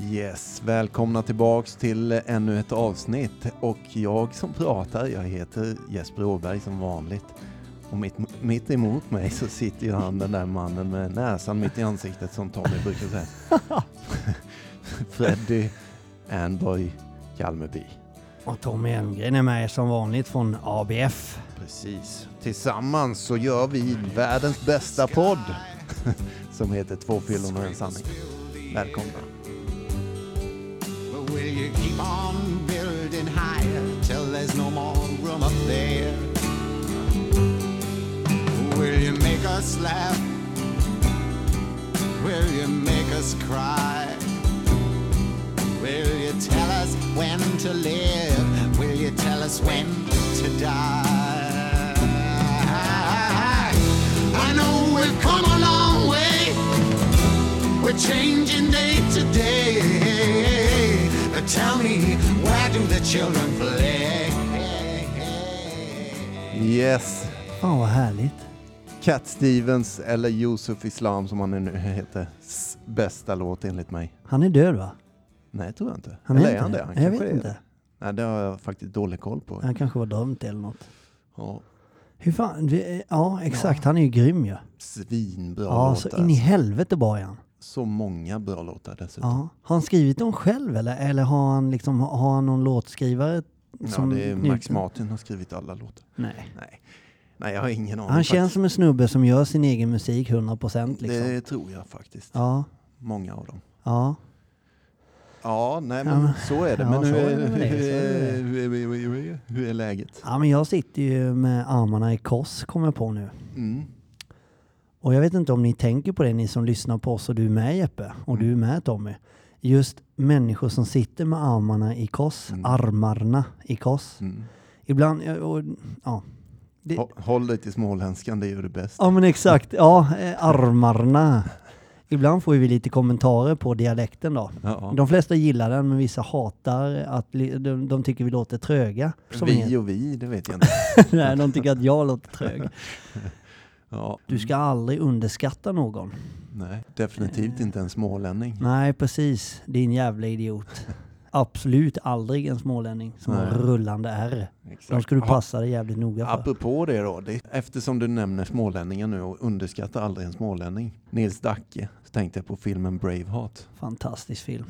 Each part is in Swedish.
Yes, välkomna tillbaks till ännu ett avsnitt och jag som pratar, jag heter Jesper Åberg som vanligt. Och mitt, mitt emot mig så sitter ju han den där mannen med näsan mitt i ansiktet som Tommy brukar säga. Freddy Anboy Kalmeby. Och Tommy Elmgren är med som vanligt från ABF. Precis. Tillsammans så gör vi världens bästa podd som heter Två fyllon och en sanning. Välkomna. You keep on building higher till there's no more room up there? Will you make us laugh? Will you make us cry? Will you tell us when to live? Will you tell us when to die? I know we've come a long way. We're changing day to day. Tell me, where do the children play? Yes, Fan vad härligt. Cat Stevens eller Yusuf Islam som han nu heter. S- Bästa låt enligt mig. Han är död va? Nej, tror jag inte. Han eller är är han inte det? Han Jag kanske vet är inte. det. Nej, det har jag faktiskt dålig koll på. Han kanske var drömt eller något. Ja, Hur fan? vi- Ja exakt, han är ju grym ju. svinbra Ja, låtar. så in i helvete bra är han. Så många bra låtar dessutom. Ja. Har han skrivit dem själv eller? Eller har han liksom, har han någon låtskrivare? Ja, som det är? Max Martin har skrivit alla låtar. Nej. Nej, Nej jag har ingen aning. Han känns faktiskt. som en snubbe som gör sin egen musik 100% liksom. Det tror jag faktiskt. Ja, Många av dem. ja. Ja, nej Ja, men så är det. ja, men är, det är, hur, är, hur är läget? Ja men jag sitter ju med armarna i kors kommer jag på nu. Mm. Och jag vet inte om ni tänker på det, ni som lyssnar på oss och du är med Jeppe och du är med Tommy. Just människor som sitter med armarna i kors, Mm. armarna i kors. Mm. Ibland, och, ja. Det, Hå- Håll dig till småländskan, det är ju det bästa. ja men exakt, ja, eh, armarna. Ibland får vi lite kommentarer på dialekten då. Ja. De flesta gillar den men vissa hatar att de, de tycker vi låter tröga. Vi och vi, det vet jag inte. Nej, de tycker att jag låter trög. Ja. Du ska aldrig underskatta någon. Nej, definitivt inte en smålänning. Nej, precis. Din jävla idiot. Absolut aldrig en smålänning som har rullande R. De ska du Ja, passa dig jävligt noga för. Apropå det då, det, eftersom du nämner smålänningar nu och underskattar aldrig en smålänning. Nils Dacke, så tänkte jag på filmen Braveheart. Fantastisk film.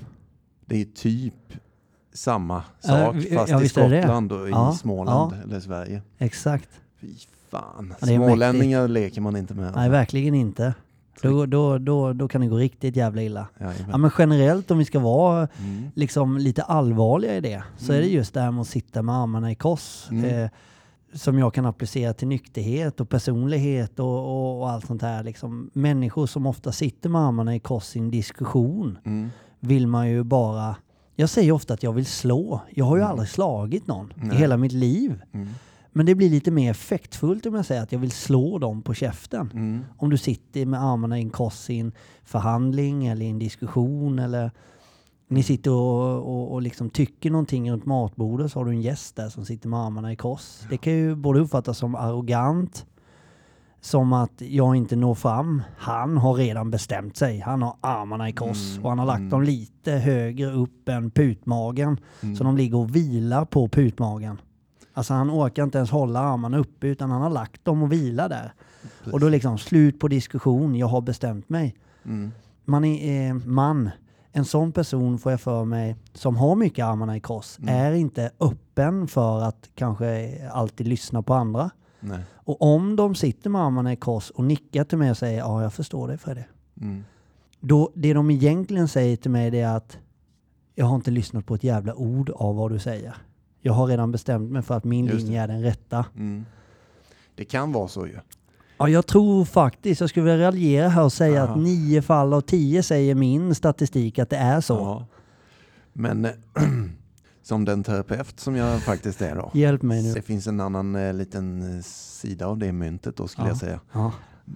Det är typ samma sak vi- fast ja, i är det. Skottland och Ja, i Småland ja. eller Sverige. Exakt. Fy fan, Ja, smålänningar leker man inte med. Nej, alltså. verkligen inte. Då, då, då, då kan det gå riktigt jävla illa. Jajamän. Ja, men generellt om vi ska vara Mm. liksom lite allvarliga i det så är det just det här med att sitta med armarna i kors. Mm. Eh, som jag kan applicera till nykterhet och personlighet och, och, och allt sånt här. Liksom, människor som ofta sitter med armarna i kors i en diskussion Mm. vill man ju bara... Jag säger ofta att jag vill slå. Jag har ju Mm. aldrig slagit någon i Nej. hela mitt liv. Mm. Men det blir lite mer effektfullt om jag säger att jag vill slå dem på käften. Mm. Om du sitter med armarna i en kors i en förhandling eller i en diskussion eller ni sitter och, och, och liksom tycker någonting runt matbordet så har du en gäst där som sitter med armarna i kors. Det kan ju både uppfattas som arrogant, som att jag inte når fram. Han har redan bestämt sig. Han har armarna i kors Mm, och han har lagt mm. dem lite högre upp än putmagen. Mm. Så de ligger och vilar på putmagen. Alltså han orkar inte ens hålla armarna uppe utan han har lagt dem och vilar där. Och då liksom slut på diskussion, jag har bestämt mig. Mm. Man är eh, man. En sån person får jag för mig som har mycket armarna i kors Mm. är inte öppen för att kanske alltid lyssna på andra. Nej. Och om de sitter med armarna i kors och nickar till mig och säger ja, jag förstår dig Freddy. Mm. Då, det de egentligen säger till mig är att jag har inte lyssnat på ett jävla ord av vad du säger. Jag har redan bestämt mig för att min Just linje är den rätta. Mm. Det kan vara så ju. Ja, jag tror faktiskt, jag skulle vilja raljera här och säga Aha. att nio fall av tio säger min statistik att det är så. Ja. Men som den terapeut som jag faktiskt är då. Hjälp mig nu. Det finns en annan eh, liten eh, sida av det myntet då skulle Ja. jag säga. Ja.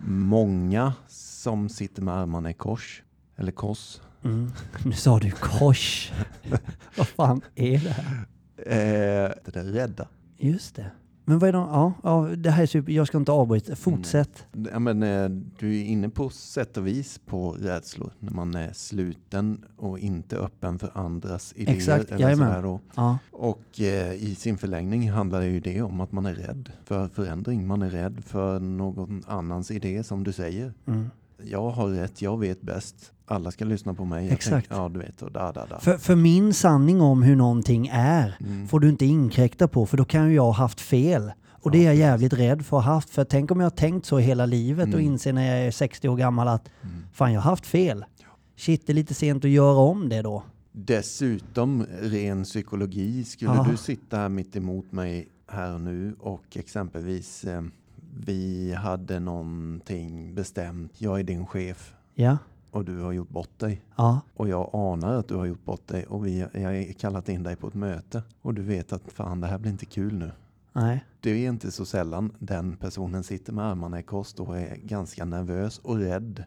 Många som sitter med armarna i kors, eller kors, Mm. Nu sa du kors. Vad fan är det här? Eh, det är rädda. Just det. Men vad är de? Ja, ja, det här är super. Jag ska inte avbryta. Fortsätt. Ja, men, eh, du är inne på sätt och vis på rädslor när man är sluten och inte öppen för andras idéer. Exakt, eller sådär då. Ja. Och eh, i sin förlängning handlar det ju det om att man är rädd för förändring. Man är rädd för någon annans idé som du säger. Mm. Jag har rätt, jag vet bäst. Alla ska lyssna på mig. Jag Exakt. Tänker, ja, du vet. Och da, da, da. För, för min sanning om hur någonting är Mm. får du inte inkräkta på för då kan ju jag ha haft fel. Och det är jag jävligt rädd för att ha haft. För tänk om jag har tänkt så hela livet och Mm. inser när jag är 60 år gammal att Mm. fan jag har haft fel. Shit, det är lite sent att göra om det då. Dessutom ren psykologi. Skulle Ja. du sitta här mitt emot mig här och nu och exempelvis eh, vi hade någonting bestämt. Jag är din chef Ja, och du har gjort bort dig. ja, Och jag anar att du har gjort bort dig och vi, jag har kallat in dig på ett möte. Och du vet att fan det här blir inte kul nu. nej. Det är inte så sällan den personen sitter med armarna i kors och är ganska nervös och rädd.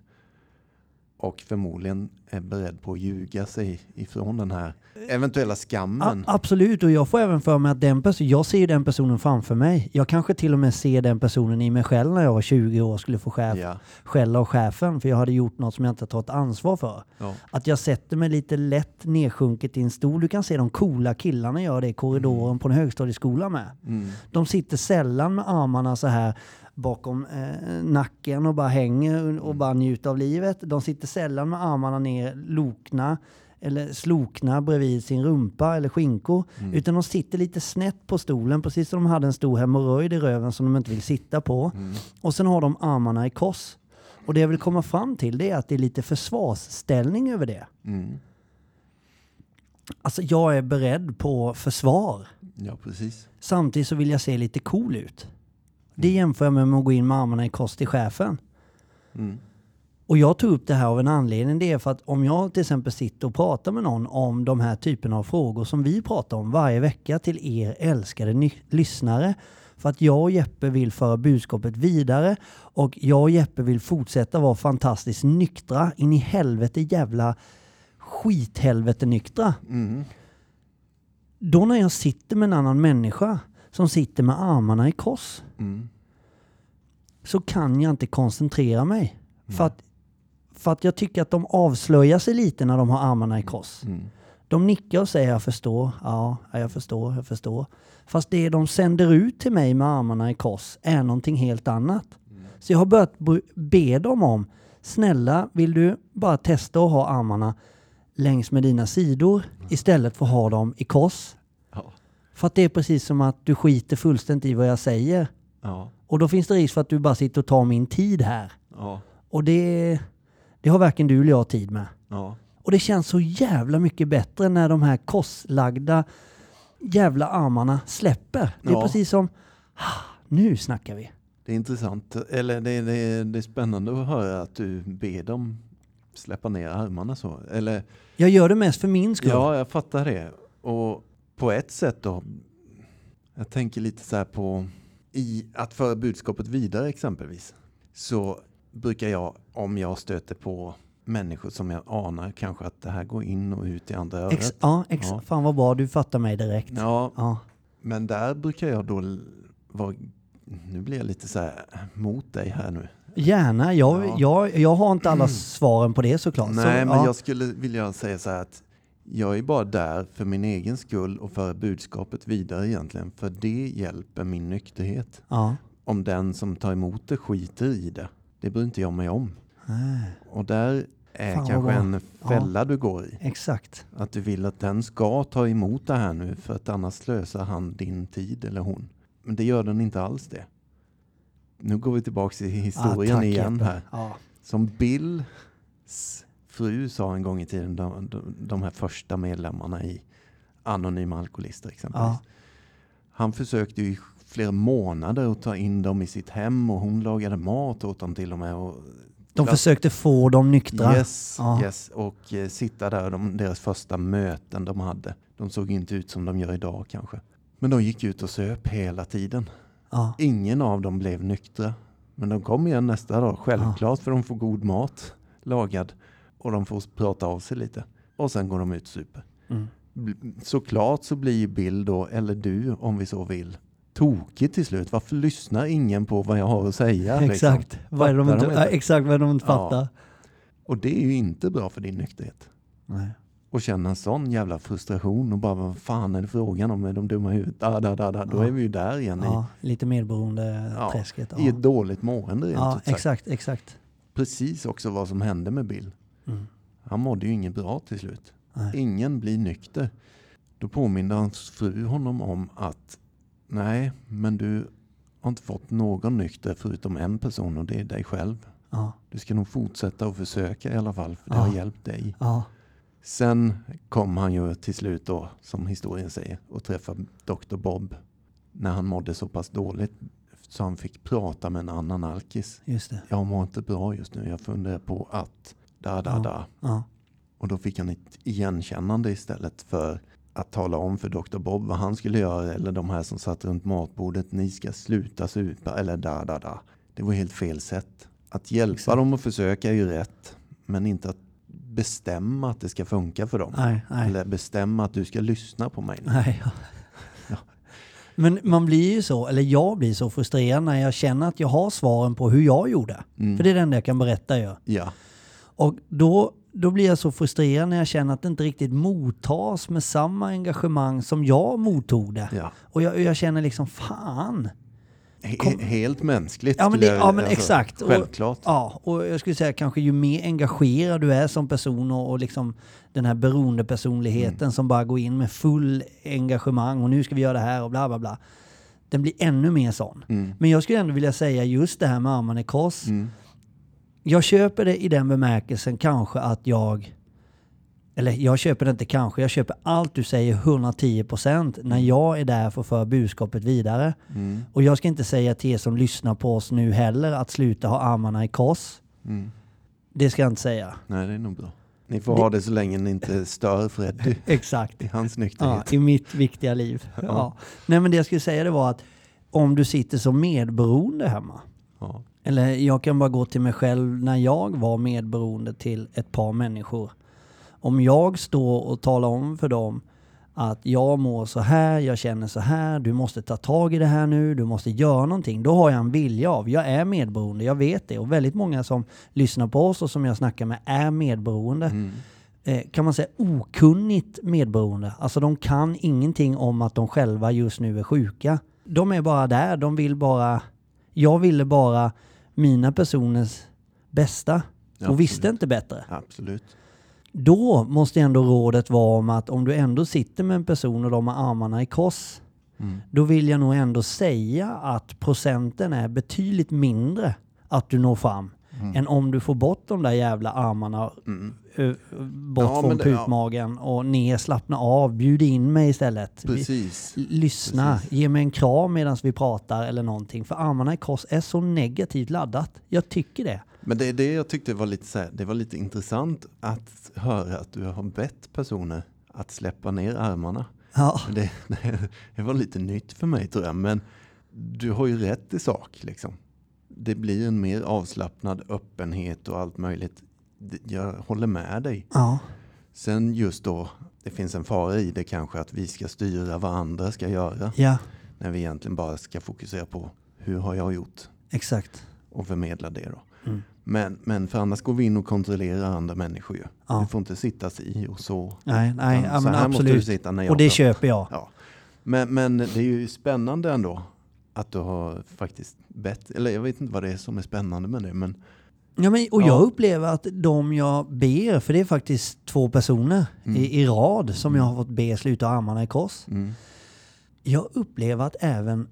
Och förmodligen är beredd på att ljuga sig ifrån den här eventuella A- skammen. absolut, och jag får även för mig att den jag ser den personen framför mig. Jag kanske till och med ser den personen i mig själv när jag var 20 år och skulle få chef, Ja, skälla av chefen för jag hade gjort något som jag inte tagit ansvar för. ja, Att jag sätter mig lite lätt nedsjunket i en stol. Du kan se de coola killarna göra det i korridoren på en högstadieskola med. mm, De sitter sällan med armarna så här bakom eh, nacken och bara hänger och bara njuter av livet. De sitter sällan med armarna ner lokna eller slokna bredvid sin rumpa eller skinkor. Utan de sitter lite snett på stolen, precis som de hade en stor hemorrojd i röven som de inte vill sitta på. Och sen har de armarna i kors. Och det jag vill komma fram till det är att det är lite försvarsställning över det. mm. Alltså jag är beredd på försvar. ja precis. Samtidigt så vill jag se lite cool ut. Det jämför jag med att gå in med armarna i kors till chefen. Mm, Och jag tog upp det här av en anledning. Det är för att om jag till exempel sitter och pratar med någon om de här typerna av frågor som vi pratar om varje vecka till er älskade lyssnare. För att jag och Jeppe vill föra budskapet vidare och jag och Jeppe vill fortsätta vara fantastiskt nyktra. In i helvete jävla skithelvete nyktra. mm, Då när jag sitter med en annan människa som sitter med armarna i kors mm, så kan jag inte koncentrera mig. För, att, för att jag tycker att de avslöjar sig lite när de har armarna i kors. mm. De nickar och säger jag förstår, ja, ja, jag förstår, jag förstår. Fast det de sänder ut till mig med armarna i kors är någonting helt annat. Så jag har börjat be dem om, snälla vill du bara testa att ha armarna längs med dina sidor istället för att ha dem i kors? För att det är precis som att du skiter fullständigt i vad jag säger. ja, Och då finns det risk för att du bara sitter och tar min tid här. ja, Och det, det har varken du eller jag tid med. ja. Och det känns så jävla mycket bättre när de här korslagda jävla armarna släpper. Det är precis som, ah, nu snackar vi. Det är intressant, eller det, det, det är spännande att höra att du ber dem släppa ner armarna så. Eller Jag gör det mest för min skull. Ja, jag fattar det. Och på ett sätt då, jag tänker lite så här på i att föra budskapet vidare exempelvis. Så brukar jag, om jag stöter på människor som jag anar kanske att det här går in och ut i andra örat. Ex, ja, ex, Ja. Fan vad bra, du fattar mig direkt. Ja, Ja. men där brukar jag då vara, nu blir jag lite så här mot dig här nu. Gärna, jag, Ja. jag, jag har inte alla svaren på det såklart. Nej, så, men ja. jag skulle vilja säga så här att jag är bara där för min egen skull och för budskapet vidare egentligen. För det hjälper min nykterhet. ja. Om den som tar emot det skiter i det, det bryr inte jag mig om. Nej, Och där är Fan, kanske en fälla du går i. exakt. Att du vill att den ska ta emot det här nu för att annars slösar han din tid eller hon. Men det gör den inte alls det. Nu går vi tillbaka till historien Ah, tack, igen Jeppe. här. Ja. Som Bills fru sa en gång i tiden, de, de, de här första medlemmarna i Anonyma Alkoholister exempelvis. Ja. Han försökte i flera månader att ta in dem i sitt hem och hon lagade mat åt dem till och med. Och De försökte få dem nyktra. Yes, Ja. yes. Och eh, sitta där, de, deras första möten de hade. De såg inte ut som de gör idag kanske. Men de gick ut och söp hela tiden. Ja. Ingen av dem blev nyktra. Men de kom igen nästa dag, självklart för de får god mat lagad. Och de får prata av sig lite. Och sen går de ut och super. Mm. Såklart så blir Bill då, eller du om vi så vill, tokig till slut. Varför lyssnar ingen på vad jag har att säga? liksom? Exakt. Vad är de inte, de ja, inte? exakt vad de inte Ja. fattar. Och det är ju inte bra för din nykterhet. Nej. Och känna en sån jävla frustration och bara vad fan är det frågan om? Är de dumma i huvudet? Da, da, da, da. Då Ja. är vi ju där igen Ja, lite medberoende Ja, i, i ett dåligt mående rent ja exakt, exakt. Precis också vad som hände med Bill. Mm. Han mådde ju inget bra till slut. Nej. Ingen blir nykter. Då påminde hans fru honom om att nej, men du har inte fått någon nykter förutom en person och det är dig själv. Ja, Du ska nog fortsätta och försöka i alla fall, för det Ja. har hjälpt dig. ja, Sen kom han ju till slut då, som historien säger, och träffade Dr. Bob när han mådde så pass dåligt så han fick prata med en annan alkis. just det. Jag mår inte bra just nu, jag funderar på att da da da. Ja, Och då fick han ett igenkännande istället för att tala om för Dr. Bob vad han skulle göra eller de här som satt runt matbordet. Ni ska sluta supa eller da da da. Det var helt fel sätt. Att hjälpa Exakt. dem att försöka är ju rätt. Men inte att bestämma att det ska funka för dem. nej, nej. Eller bestämma att du ska lyssna på mig. Nej. ja. Ja. Men man blir ju så, eller jag blir så frustrerad när jag känner att jag har svaren på hur jag gjorde. Mm. För det är det enda jag kan berätta ju. Ja, Och då, då blir jag så frustrerad när jag känner att det inte riktigt mottas med samma engagemang som jag mottog det. ja. Och jag, jag känner liksom, fan. Kom- Helt mänskligt. Ja men, det, ja, men alltså, exakt. Och- Självklart. Ja, och jag skulle säga kanske ju mer engagerad du är som person och, och liksom den här beroendepersonligheten Mm. som bara går in med full engagemang och nu ska vi göra det här och bla bla bla. Den blir ännu mer sån. Mm. Men jag skulle ändå vilja säga just det här med armarna i kors. Mm. Jag köper det i den bemärkelsen kanske att jag eller jag köper det inte kanske, jag köper allt du säger 110% när jag är där för att föra budskapet vidare. Mm. Och jag ska inte säga till er som lyssnar på oss nu heller att sluta ha armarna i kors. Mm. Det ska jag inte säga. Nej, det är nog bra. Ni får Det- ha det så länge ni inte stör Freddy Exakt. i hans Ja, nykterhet. I mitt viktiga liv. Ja. Nej men det jag skulle säga det var att om du sitter som medberoende hemma. Ja. Eller jag kan bara gå till mig själv när jag var medberoende till ett par människor. Om jag står och talar om för dem att jag mår så här, jag känner så här, du måste ta tag i det här nu, du måste göra någonting. Då har jag en vilja av, jag är medberoende, jag vet det. Och väldigt många som lyssnar på oss och som jag snackar med är medberoende. Mm. Eh, kan man säga okunnigt medberoende. Alltså de kan ingenting om att de själva just nu är sjuka. De är bara där, de vill bara... Jag ville bara mina personers bästa och Absolut. visste inte bättre. Absolut. Då måste ändå rådet vara om att om du ändå sitter med en person och de har armarna i kors, Mm. då vill jag nog ändå säga att procenten är betydligt mindre att du når fram än om du får bort de där jävla armarna Mm. Ö, bort Ja, från det- ja. putmagen och ner, slappna av, bjud in mig istället. Precis. Lyssna, Precis. ge mig en kram medan vi pratar eller någonting. För armarna i kors är så negativt laddat. Jag tycker det. Men det är det jag tyckte var lite, här, det var lite intressant att höra att du har bett personer att släppa ner armarna. Ja, Det, det, det var lite nytt för mig tror jag. Men du har ju rätt i sak. Liksom. Det blir en mer avslappnad öppenhet och allt möjligt. Jag håller med dig. ja, Sen just då, det finns en fara i det kanske att vi ska styra vad andra ska göra. ja, När vi egentligen bara ska fokusera på hur har jag gjort exakt. och förmedla det då. Mm. Men, men för annars går vi in och kontrollerar andra människor ju. Ja. Du får inte sitta si och så. Nej, nej, så men här måste du absolut. sitta när jag Och det pratar. köper jag. Ja. Men, men det är ju spännande ändå att du har faktiskt bett, eller jag vet inte vad det är som är spännande med det, men Ja, men, och Ja. jag upplever att de jag ber, för det är faktiskt två personer Mm. i, i rad som jag har fått be sluta armarna i kors. mm, Jag upplever att även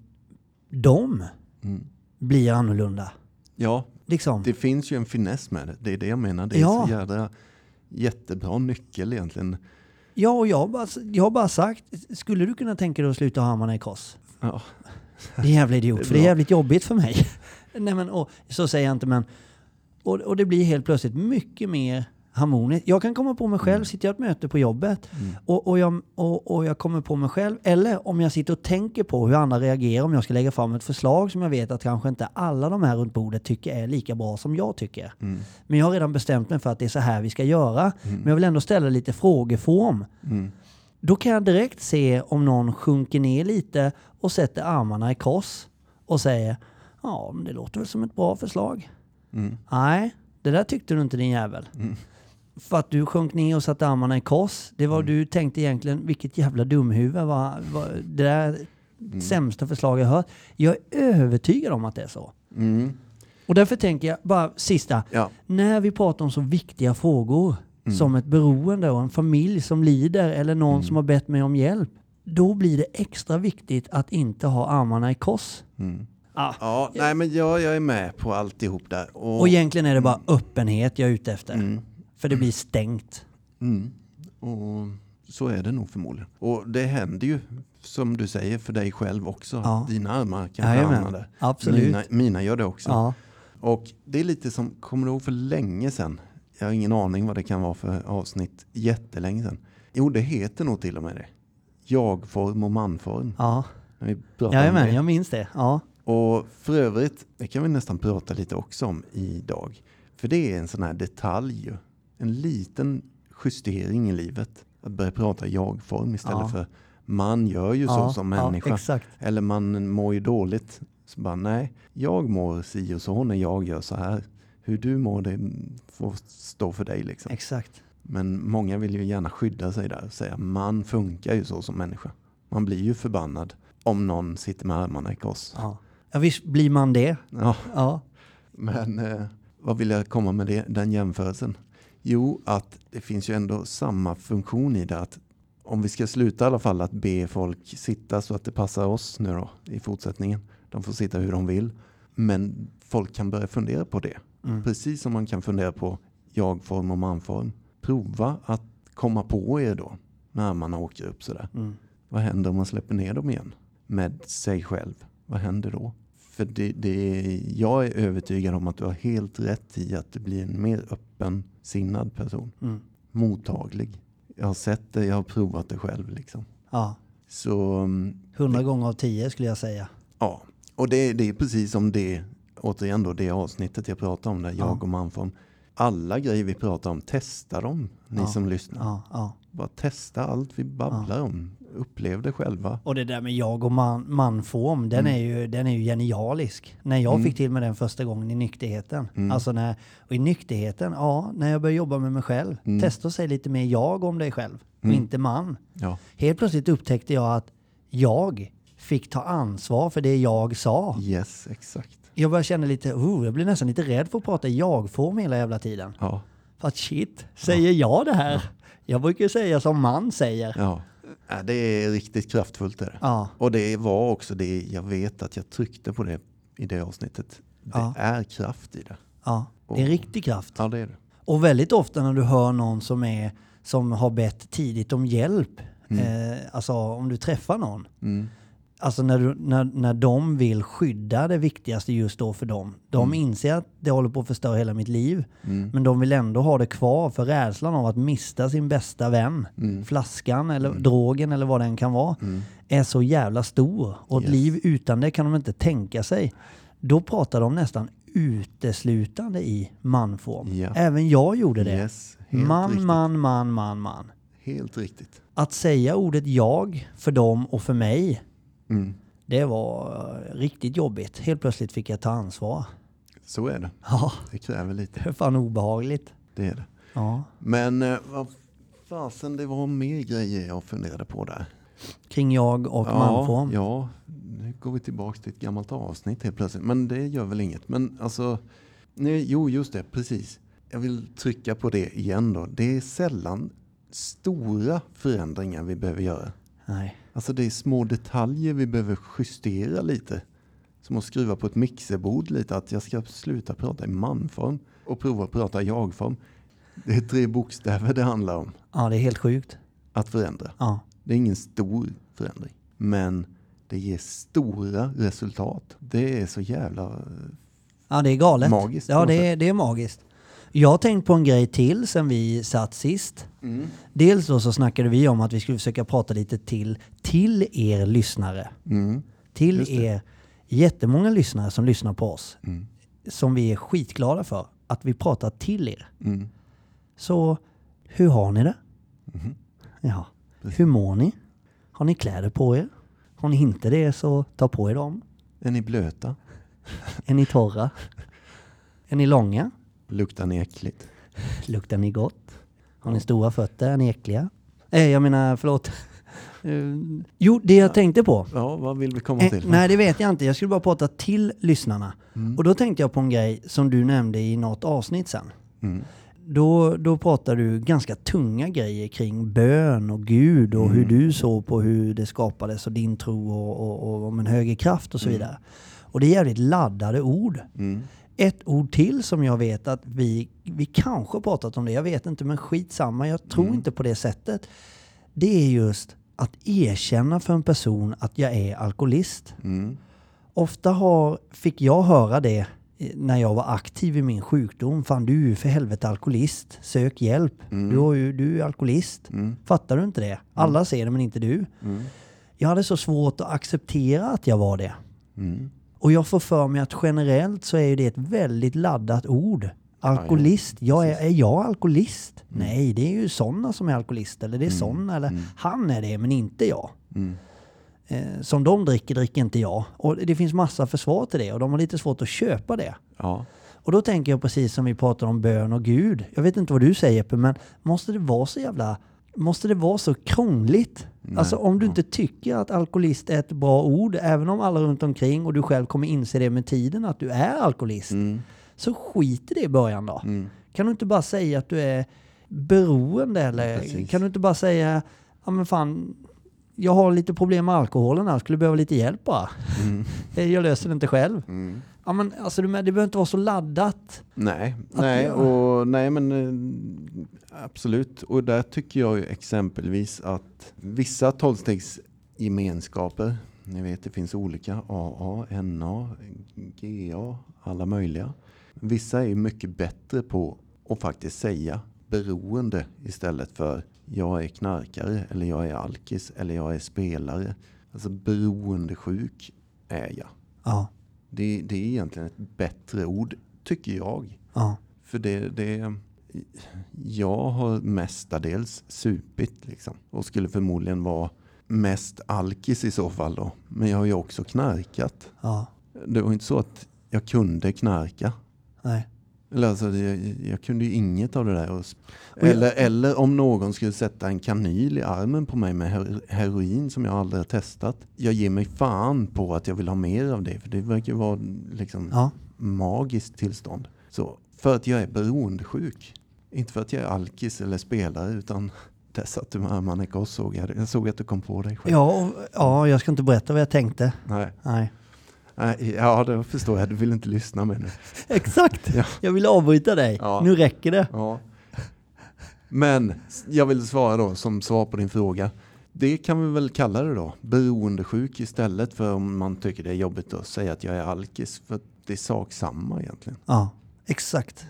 de mm. blir annorlunda. ja, Liksom. det finns ju en finess med det. Det är det jag menar. Det är Ja. så jädra jättebra nyckel egentligen. Ja, och jag har, bara, jag har bara sagt, skulle du kunna tänka dig att sluta armarna i kors? Ja. Det är jävla idiot, Det är för det är jävligt jobbigt för mig. Nej men, och, så säger jag inte men... Och, och det blir helt plötsligt mycket mer harmoniskt. Jag kan komma på mig själv, sitter jag i ett möte på jobbet Mm. och, och, jag, och, och jag kommer på mig själv, eller om jag sitter och tänker på hur andra reagerar om jag ska lägga fram ett förslag som jag vet att kanske inte alla de här runt bordet tycker är lika bra som jag tycker. Mm. Men jag har redan bestämt mig för att det är så här vi ska göra. Men jag vill ändå ställa lite frågeform. Mm. Då kan jag direkt se om någon sjunker ner lite och sätter armarna i kors och säger ja, men det låter väl som ett bra förslag. Mm. Nej, det där tyckte du inte din jävel. För att du sjönk ner och satte armarna i kors. Det var du tänkte egentligen, vilket jävla dumhuvud var, var det där sämsta förslaget jag hört. Jag är övertygad om att det är så. Mm. Och därför tänker jag, bara sista, Ja. när vi pratar om så viktiga frågor som ett beroende och en familj som lider eller någon som har bett mig om hjälp. Då blir det extra viktigt att inte ha armarna i kors. Mm. Ah. Ja, nej men jag, jag är med på alltihop där. Och, Och egentligen är det bara öppenhet jag är ute efter. Mm. För det blir stängt. Mm. Och så är det nog förmodligen. Och det händer ju, som du säger, för dig själv också. Ja. Dina armar kan Jajamän. hamna där. Absolut. Mina, mina gör det också. Ja. Och det är lite som, kommer du ihåg för länge sedan? Jag har ingen aning vad det kan vara för avsnitt. Jättelänge sedan. Jo, det heter nog till och med det. Jag-form och manform. Ja. Om Jajamän, jag minns det. Ja. Och för övrigt, det kan vi nästan prata lite också om idag. För det är en sån här detalj, en liten justering i livet. Att börja prata jag-form istället Ja. för man gör ju så ja. som ja, människa. exakt. Eller man mår ju dåligt. Så bara nej, jag mår si och så när jag gör så här. Hur du mår det får stå för dig liksom. Exakt. Men många vill ju gärna skydda sig där och säga man funkar ju så som människa. Man blir ju förbannad om någon sitter med armarna i kors. Ja. Ja, visst blir man det. Ja, Ja. men eh, vad vill jag komma med det, den jämförelsen? Jo, att det finns ju ändå samma funktion i det. Att om vi ska sluta i alla fall att be folk sitta så att det passar oss nu då i fortsättningen. De får sitta hur de vill. Men folk kan börja fundera på det. Mm. Precis som man kan fundera på jag-form och manform. Prova att komma på er då när armarna åker upp sådär. Mm. Vad händer om man släpper ner dem igen? Med sig själv. Vad händer då? För det, det, jag är övertygad om att du har helt rätt i att du blir en mer öppen sinnad person. Mm. Mottaglig. Jag har sett det, jag har provat det själv liksom. Ja. Så mm, Hundra gånger av tio skulle jag säga. ja, och det, det är precis som det, återigen då, det avsnittet jag pratar om där, jag Ja. och manform. Alla grejer vi pratar om, testa dem, ni Ja. som lyssnar. Ja, ja. Bara testa allt vi babblar om. Upplev det själva. Och det där med jag och man, manform, den, Mm. är ju, den är ju genialisk. När jag Mm. fick till mig den första gången i nykterheten. Mm. Alltså när, och i nykterheten, ja, när jag började jobba med mig själv. Mm. Testa att säga lite mer jag om dig själv och Mm. inte man. Ja. Helt plötsligt upptäckte jag att jag fick ta ansvar för det jag sa. Yes, exakt. Jag började känna lite, oh, jag blir nästan lite rädd för att prata jag-form hela jävla tiden. Ja. För att shit, säger jag det här? Jag brukar säga som man säger. Ja. Ja, det är riktigt kraftfullt. Är det. Ja, Och det var också det, jag vet att jag tryckte på det i det avsnittet. Det Ja. är kraft i det. ja. Det är riktig kraft. Ja, det är det. Och väldigt ofta när du hör någon som, är, som har bett tidigt om hjälp, Mm. eh, alltså om du träffar någon, Mm. Alltså när, du, när, när de vill skydda det viktigaste just då för dem. De inser att det håller på att förstöra hela mitt liv, Mm. men de vill ändå ha det kvar för rädslan av att mista sin bästa vän, Mm. flaskan eller drogen eller vad den kan vara, Mm. är så jävla stor. Och ett Yes. liv utan det kan de inte tänka sig. Då pratar de nästan uteslutande i manform. Ja. Även jag gjorde det. Yes, Man, riktigt. man, man, man, man. Helt riktigt. Att säga ordet jag för dem och för mig, Mm. det var eh, riktigt jobbigt. Helt plötsligt fick jag ta ansvar. Så är det. Ja, Det kräver lite. det är fan obehagligt. Det är det. Ja. Men eh, vad fasen, det var mer grejer jag funderade på där. Kring jag och manform. Ja, nu går vi tillbaka till ett gammalt avsnitt helt plötsligt. Men det gör väl inget. Men alltså, nej, jo just det, precis. Jag vill trycka på det igen då. Det är sällan stora förändringar vi behöver göra. Nej. Alltså det är små detaljer vi behöver justera lite. Som att skruva på ett mixerbord lite. Att jag ska sluta prata i manform och prova att prata i jag-form. Det är tre bokstäver det handlar om Ja, det är helt sjukt. att förändra. Ja. Det är ingen stor förändring. Men det ger stora resultat. Det är så jävla... Ja, det är galet. Magiskt Ja, det är, det är magiskt. Jag har tänkt på en grej till sen vi satt sist. Dels då så snackade vi om att vi skulle försöka prata lite till, till er lyssnare. Mm. Till er jättemånga lyssnare som lyssnar på oss. Mm. Som vi är skitglada för. Att vi pratar till er. Mm. Så hur har ni det? Mhm. Ja. Hur mår ni? Har ni kläder på er? Har ni inte det så ta på er dem. Är ni blöta? Är ni torra? Är ni långa? Luktar ni äckligt? Luktar ni gott? Har ni stora fötter? Är ni äckliga? Eh, jag menar, förlåt. Eh, jo, det jag tänkte på. Ja, vad vill vi komma Eh, till? nej, det vet jag inte. Jag skulle bara prata till lyssnarna. Mm. Och då tänkte jag på en grej som du nämnde i något avsnitt sen. Mm. Då, då pratar du ganska tunga grejer kring bön och Gud och Mm. hur du såg på hur det skapades och din tro och, och, och om en högre kraft och så vidare. Och det är jävligt laddade ord. Mm. Ett ord till som jag vet att vi, vi kanske pratat om det, jag vet inte, men skitsamma, jag tror Mm. inte på det sättet. Det är just att erkänna för en person att jag är alkoholist. Mm. Ofta har, fick jag höra det eh, när jag var aktiv i min sjukdom. Fan du är ju för helvete alkoholist. Sök hjälp. Du, har ju, du är alkoholist. Mm. Fattar du inte det? Alla ser det men inte du. Mm. Jag hade så svårt att acceptera att jag var det. Mm. Och jag får för mig att generellt så är det ett väldigt laddat ord. Alkoholist. Jag är, är jag alkoholist? Nej, det är ju sådana som är alkoholister. Eller det är sådana. Eller han är det, men inte jag. Mm. Eh, som de dricker, dricker inte jag. Och det finns massa försvar till det och de har lite svårt att köpa det. Ja. Och då tänker jag precis som vi pratar om bön och Gud. Jag vet inte vad du säger Jeppe, men måste det vara så jävla... Måste det vara så krångligt? Alltså om du inte tycker att alkoholist är ett bra ord, även om alla runt omkring och du själv kommer inse det med tiden att du är alkoholist, Mm. så skit i det i början då. Mm. Kan du inte bara säga att du är beroende eller Precis. kan du inte bara säga, ja men fan, jag har lite problem med alkoholen här, skulle behöva lite hjälp bara. Mm. Jag löser det inte själv. Mm. Ja men alltså det behöver inte vara så laddat. Nej, nej, och, nej men eh, absolut. Och där tycker jag ju exempelvis att vissa tolvstegsgemenskaper, ni vet det finns olika AA, NA, GA, alla möjliga. Vissa är mycket bättre på att faktiskt säga beroende istället för jag är knarkare eller jag är alkis eller jag är spelare. Alltså beroendesjuk är jag. Ja, Det, det är egentligen ett bättre ord, tycker jag. ja, För det, det, jag har mestadels supit liksom. Och skulle förmodligen vara mest alkis i så fall då. Men jag har ju också knarkat. ja, Det var inte så att jag kunde knarka. nej. Eller alltså, jag, jag kunde ju inget av det där. Och Och jag- Eller, eller om någon skulle sätta en kanyl i armen på mig med her- heroin som jag aldrig har testat. Jag ger mig fan på att jag vill ha mer av det. För det verkar vara liksom Ja, magiskt tillstånd. Så för att jag är beroendesjuk. Inte för att jag är alkis eller spelare utan där satt du i kors såg jag. Jag såg att du kom på dig själv. ja, och, ja, jag ska inte berätta vad jag tänkte. Nej. Nej. Nej, ja, det förstår jag. Du vill inte lyssna med nu. Exakt! Ja. Jag vill avbryta dig. Ja. Nu räcker det. Ja. Men jag vill svara då som svar på din fråga. Det kan vi väl kalla det då. Beroendesjuk istället för om man tycker det är jobbigt att säga att jag är alkis. För det är sak samma egentligen. Ja, exakt.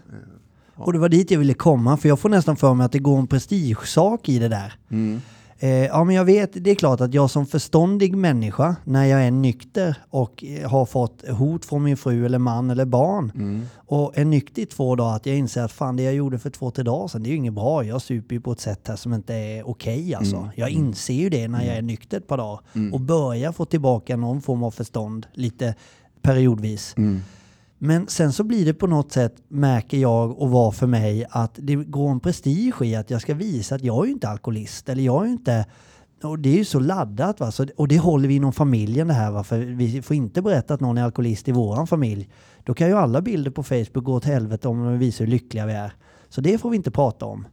Ja. Och det var dit jag ville komma, för jag får nästan för mig att det går en prestigesak i det där. Mm. Eh, ja, men jag vet, det är klart att jag som förståndig människa, när jag är nykter och eh, har fått hot från min fru eller man eller barn Mm. och är nykter i två dagar, att jag inser att fan det jag gjorde för två, tre dagar sedan, det är ju inget bra. Jag super ju på ett sätt här som inte är okej alltså. Mm. Jag inser ju det när jag är nykter ett par dagar och börjar få tillbaka någon form av förstånd lite periodvis. Mm. Men sen så blir det på något sätt, märker jag och var för mig, att det går en prestige i att jag ska visa att jag är ju inte alkoholist. Eller jag är ju inte... Och det är ju så laddat. Va? Så, och det håller vi inom familjen det här. Va? För vi får inte berätta att någon är alkoholist i våran familj. Då kan ju alla bilder på Facebook gå åt helvete om de visar hur lyckliga vi är. Så det får vi inte prata om.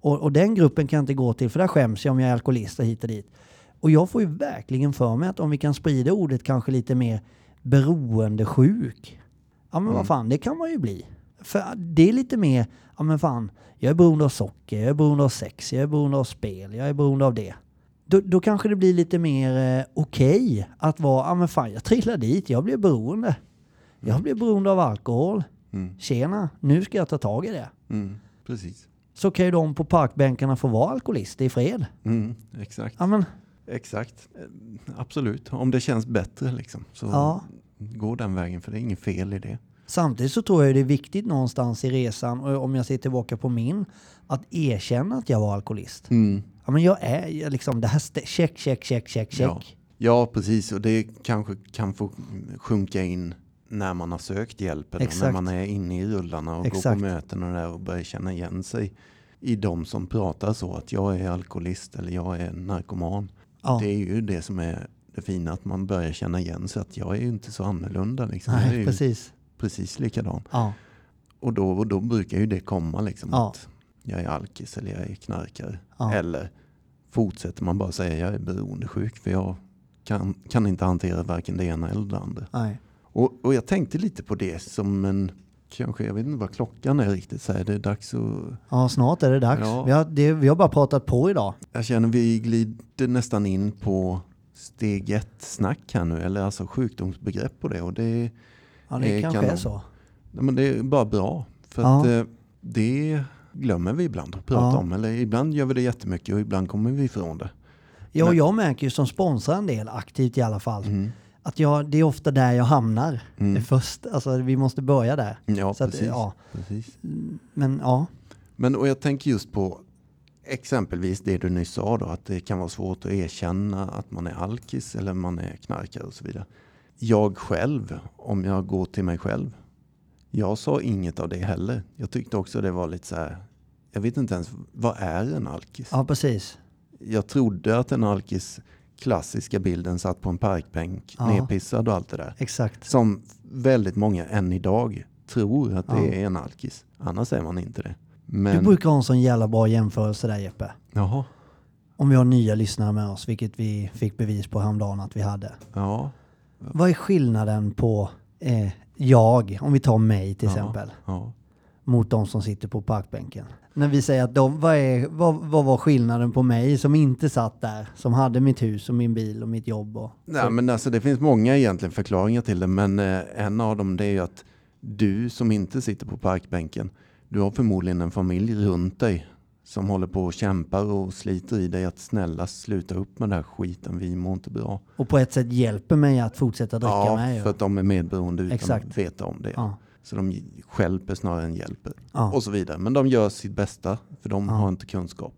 Och, och den gruppen kan jag inte gå till för där skäms jag om jag är alkoholist och hit och dit. Och jag får ju verkligen för mig att om vi kan sprida ordet kanske lite mer beroendesjuk. Ja men vad fan, det kan man ju bli. För det är lite mer, ja men fan, jag är beroende av socker, jag är beroende av sex, jag är beroende av spel, jag är beroende av det. Då, då kanske det blir lite mer eh, okej att vara, ja men fan jag trillar dit, jag blir beroende. Jag blir beroende av alkohol. Mm. Tjena, nu ska jag ta tag i det. Mm. Precis. Så kan ju de på parkbänkarna få vara alkoholister i fred. Mm. Exakt. Ja men, Exakt. Eh, Absolut. Om det känns bättre liksom. Så Ja. Gå den vägen för det är inget fel i det. Samtidigt så tror jag det är viktigt någonstans i resan, och om jag ser tillbaka på min, att erkänna att jag var alkoholist. Mm. ja men jag är jag liksom, det här, check, check, check, check, check. Ja. ja, precis. Och det kanske kan få sjunka in när man har sökt hjälp. Eller när Exakt. man är inne i rullarna och går Exakt. på möten och, där och börjar känna igen sig i de som pratar så. Att jag är alkoholist eller jag är narkoman. Ja. Det är ju det som är det fina. Att man börjar känna igen sig. Att jag är ju inte så annorlunda. Liksom. jag är Nej, precis. precis likadan. Ja, Och då, och då brukar ju det komma liksom. Ja. Att jag är alkis eller jag är knarkare. Ja. Eller fortsätter man bara säga jag är beroendesjuk. För jag kan, kan inte hantera varken det ena eller det andra. nej. Och, och jag tänkte lite på det som en, kanske, jag vet inte vad klockan är riktigt. Så här, det är dags att, Ja, snart är det dags. Ja. Vi, har, det, vi har bara pratat på idag. jag känner vi glider nästan in på steg ett snack här nu. Eller alltså sjukdomsbegrepp på det. Och det, Ja, det Eh, kanske kanon. är så. nej, men det är bara bra. För Ja. att eh, det glömmer vi ibland att prata Ja. om. Eller ibland gör vi det jättemycket och ibland kommer vi ifrån det. Ja, och jag märker ju som sponsrar en del, aktivt i alla fall, Mm. att jag, det är ofta där jag hamnar Mm. först. Alltså vi måste börja där. Ja, Så att, precis. ja. precis. Men ja, Men och jag tänker just på exempelvis det du nyss sa då, att det kan vara svårt att erkänna att man är alkis eller man är knarkare och så vidare. Jag själv, om jag går till mig själv, jag sa inget av det heller. Jag tyckte också det var lite så här, jag vet inte ens, vad är en alkis? ja precis. Jag trodde att en alkis, klassiska bilden, satt på en parkbänk, Ja. nedpissad och allt det där. Exakt. Som väldigt många än idag tror att det Ja. är en alkis. Annars är man inte det. Du Men, brukar ha en sån jävla bra jämförelse där Jeppe. jaha, Om vi har nya lyssnare med oss, vilket vi fick bevis på häromdagen att vi hade. ja. Vad är skillnaden på eh, jag, om vi tar mig till ja, exempel, Ja. mot de som sitter på parkbänken? När vi säger att de, vad, är, vad, vad var skillnaden på mig som inte satt där, som hade mitt hus och min bil och mitt jobb? Och, Nej, men alltså, det finns många egentligen förklaringar till det, men eh, en av dem det är ju att du som inte sitter på parkbänken, du har förmodligen en familj runt dig som håller på och kämpar och sliter i dig att snälla sluta upp med den här skiten, vi mår inte bra. och på ett sätt hjälper mig att fortsätta dricka ja, med. för att de är medberoende utan Exakt. att veta om det. Ja. Så de hjälper snarare än hjälper. Ja. Och så vidare. Men de gör sitt bästa, för de Ja. har inte kunskap.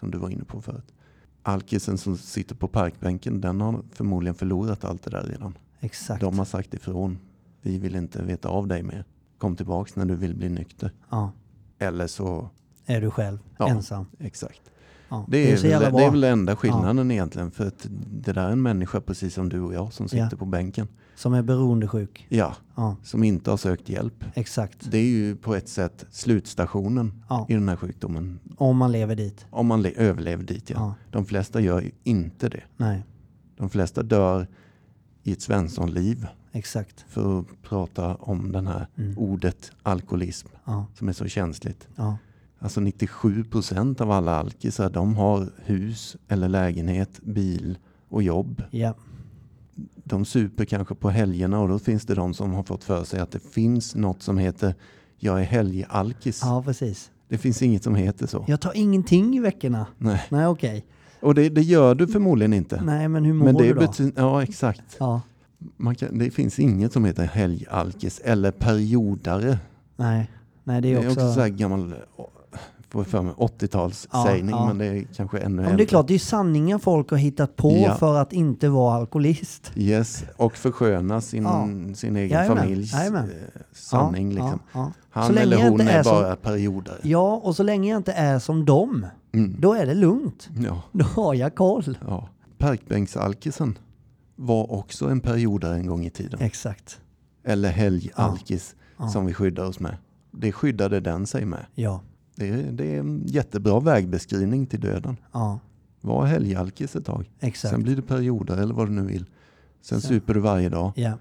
Som du var inne på förut. Alkisen som sitter på parkbänken, den har förmodligen förlorat allt det där redan. Exakt. De har sagt ifrån. Vi vill inte veta av dig mer. Kom tillbaks när du vill bli nykter. Ja. Eller så, Är du själv, Ja. ensam. exakt. Ja. Det är, så jävla väl, det är väl enda skillnaden egentligen. För att det där är en människa precis som du och jag som sitter Ja. på bänken. Som är beroendesjuk. Ja, Ja, som inte har sökt hjälp. exakt. Det är ju på ett sätt slutstationen Ja. i den här sjukdomen. Om man lever dit. Om man le- överlever dit ja. Ja. De flesta gör ju inte det. Nej, De flesta dör i ett svenssonliv. Exakt. För att prata om den här Mm. ordet alkoholism Ja, som är så känsligt. ja, Alltså 97 procent av alla alkisar de har hus eller lägenhet, bil och jobb. ja, De super kanske på helgerna och då finns det de som har fått för sig att det finns något som heter jag är helgalkis. ja, precis. Det finns inget som heter så. Jag tar ingenting i veckorna. Nej. Nej, okej. Och det, det gör du förmodligen inte. Nej, men hur mår Men det du då? ja exakt. Ja, kan, det finns inget som heter helgalkis eller periodare. nej, nej, det Det är är också... också så här gammal, får jag för mig, 80-talssägning Ja, ja. men det är kanske ännu Ja, men det är klart, det är sanningar folk har hittat på Ja. för att inte vara alkoholist. Yes, och försköna sin, Ja. sin egen Jajamän, familjs jajamän. eh, sanning. liksom. Han Så eller hon är är som- bara periodare. ja, och så länge jag inte är som dem, Mm. då är det lugnt. Ja, Då har jag koll. ja. Parkbänksalkisen var också en periodare en gång i tiden. Exakt. Eller helgalkis Ja. som vi skyddar oss med. Det skyddade den sig med. Ja, Det är, det är en jättebra vägbeskrivning till döden. ja, Var helgalkis ett tag. exakt. Sen blir det perioder eller vad du nu vill. Sen Så. super du varje dag. Ja.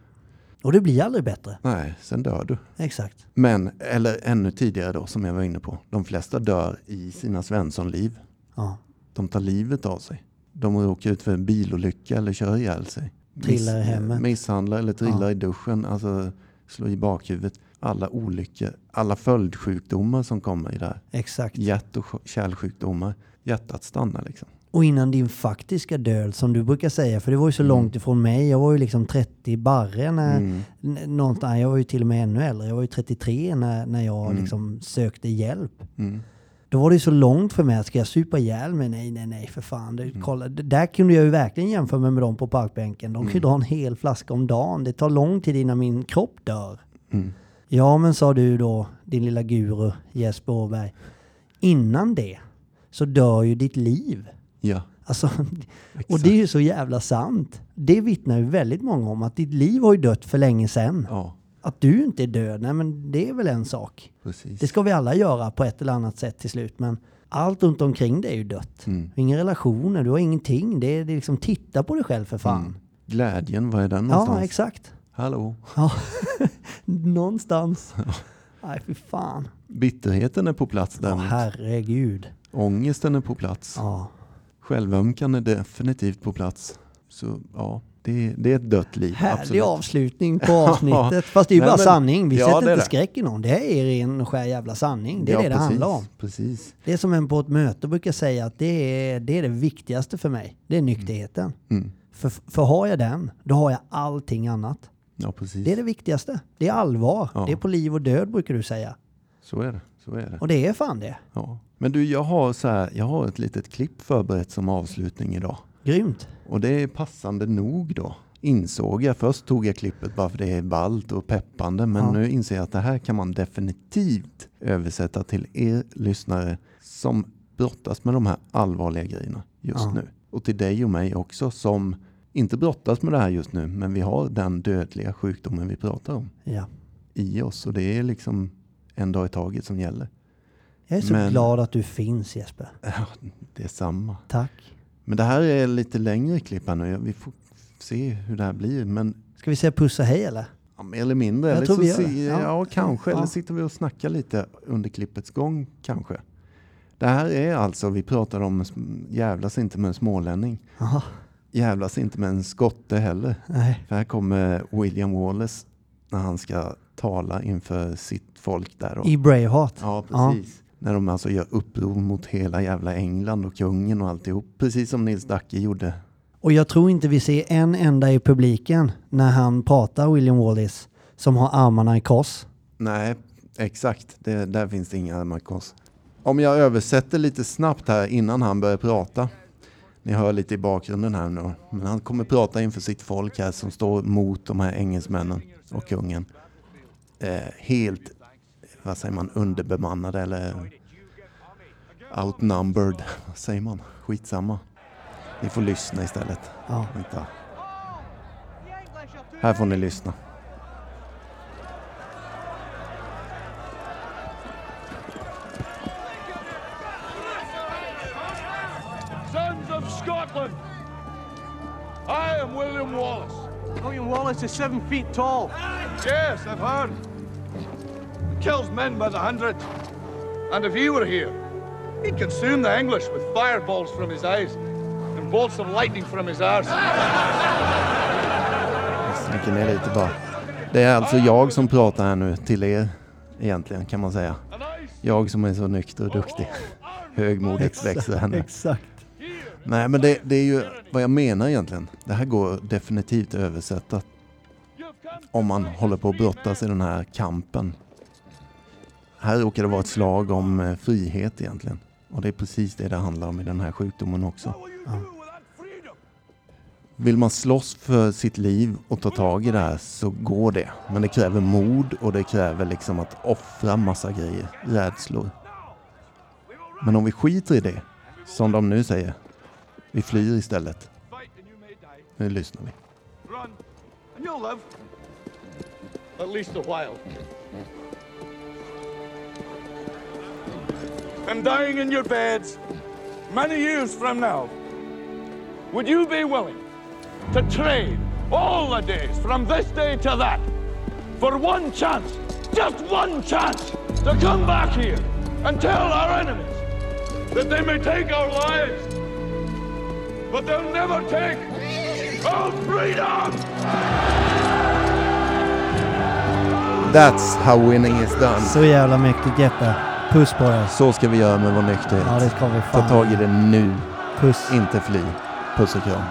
Och det blir aldrig bättre. Nej, sen dör du. Exakt. Men, eller ännu tidigare då som jag var inne på. De flesta dör i sina svenssonliv. Ja. De tar livet av sig. De råkar ut för en bilolycka eller kör ihjäl sig. Trillar i hemmet. Misshandlar eller trillar Ja. i duschen. Alltså slår i bakhuvudet. Alla olyckor. Alla följdsjukdomar som kommer i det här. Exakt. Hjärt och kärlsjukdomar. Hjärtat stannar liksom. Och innan din faktiska död, som du brukar säga, för det var ju så Mm. långt ifrån mig. Jag var ju liksom 30 barre när, Mm. någonstans, jag var ju till och med ännu äldre. Jag var ju 33 när, när jag Mm. liksom sökte hjälp. Mm. Då var det ju så långt för mig. Ska jag supa ihjäl mig? Nej, nej, nej, för fan. Mm. Det, kolla, det, där kunde jag ju verkligen jämföra mig med dem på parkbänken. De ju Mm. dra en hel flaska om dagen. Det tar lång tid innan min kropp dör. Mm. Ja, men sa du då, din lilla guru Jesper Åberg. Innan det så dör ju ditt liv. Ja, Alltså, och det är ju så jävla sant. Det vittnar ju väldigt många om att ditt liv har ju dött för länge sedan. Ja, Att du inte är död, nej men det är väl en sak. precis. Det ska vi alla göra på ett eller annat sätt till slut. Men allt runt omkring dig är ju dött. Mm. Inga relationer, du har ingenting. Det är, det är liksom titta på dig själv för fan. Mm. Glädjen, var är den någonstans? Ja, exakt. Hallå? Ja. Någonstans. Nej, fy fan. Bitterheten är på plats däremot. herregud. Ångesten är på plats. Ja. Självömkan är definitivt på plats. Så ja, det, det är ett dött liv. Härlig absolut. avslutning på avsnittet. Fast det är ju Nej, bara men- sanning. Vi Ja, sätter det inte det. skräck i någon. Det här är ren och skär jävla sanning. Det är Ja, det det precis, handlar om. Precis. Det är som en på ett möte brukar säga att det är, det är det viktigaste för mig. Det är nykterheten. Mm. För, för har jag den, då har jag allting annat. Ja, precis. Det är det viktigaste. Det är allvar. Ja. Det är på liv och död brukar du säga. Så är det. Så är det. Och det är fan det. Ja. Men du, jag har, så här, jag har ett litet klipp förberett som avslutning idag. Grymt. Och det är passande nog då. Insåg jag. Först tog jag klippet bara för det är ballt och peppande. Men Ja. nu inser jag att det här kan man definitivt översätta till er lyssnare som brottas med de här allvarliga grejerna just Ja. nu. Och till dig och mig också som inte brottas med det här just nu. Men vi har den dödliga sjukdomen vi pratar om Ja. i oss. Och det är liksom en dag i taget som gäller. Jag är så Men- glad att du finns Jesper. Ja, det är samma. Tack. Men det här är lite längre klipp här nu. Vi får se hur det här blir. Men Ska vi säga puss och hej eller? ja, mer eller mindre. Jag eller tror vi gör det. ja. Ja. kanske. Ja. Eller sitter vi och snackar lite under klippets gång kanske. Det här är alltså, vi pratade om jävlas inte med en smålänning. Jaha. Jävlas inte med en skotte heller. Nej. För här kommer William Wallace när han ska tala inför sitt folk där. Och, I Braveheart. Ja, precis. När de alltså gör uppror mot hela jävla England och kungen och alltihop. Precis som Nils Dacke gjorde. Och jag tror inte vi ser en enda i publiken när han pratar, William Wallace, som har armarna i kors. Nej, exakt. Det, där finns det inga armarkors. Om jag översätter lite snabbt här innan han börjar prata. Ni hör lite i bakgrunden här nu. Men han kommer prata inför sitt folk här som står mot de här engelsmännen och kungen. Eh, helt, vad säger man, underbemannade eller outnumbered. Vad säger man? Skitsamma. Ni får lyssna istället. Ja. Vänta. Här får ni lyssna. Sons of Scotland, I am William Wallace. William Wallace is seven feet tall. Yes, I've heard. Kills men by the hundred. And if he were here, he'd consume the English with fireballs from his eyes and bolts of lightning from his arse. Ner lite bara. Det är alltså jag som pratar här nu till er egentligen kan man säga. Jag som är så nykter och duktig. Högmodet växer här nu. Exakt. Nej men det, det är ju vad jag menar egentligen. Det här går definitivt att översätta om man håller på att brottas i den här kampen. Här råkar det vara ett slag om eh, frihet egentligen. Och det är precis det det handlar om i den här sjukdomen också. Freedom? Vill man slåss för sitt liv och ta tag i det här så går det. Men det kräver mod och det kräver liksom att offra massa grejer, rädslor. Men om vi skiter i det, som de nu säger, vi flyr istället. Nu lyssnar vi. Run and you'll live. At least a while. And dying in your beds many years from now, would you be willing to trade all the days from this day to that for one chance, just one chance, to come back here and tell our enemies that they may take our lives, but they'll never take our freedom! That's how winning is done. Så jävla mäktigt Jeppe. Puss på dig. Så ska vi göra med vår nykterhet. Ja, det ska vi Ta fan. tag i det nu, Puss. inte fly. Puss och kram.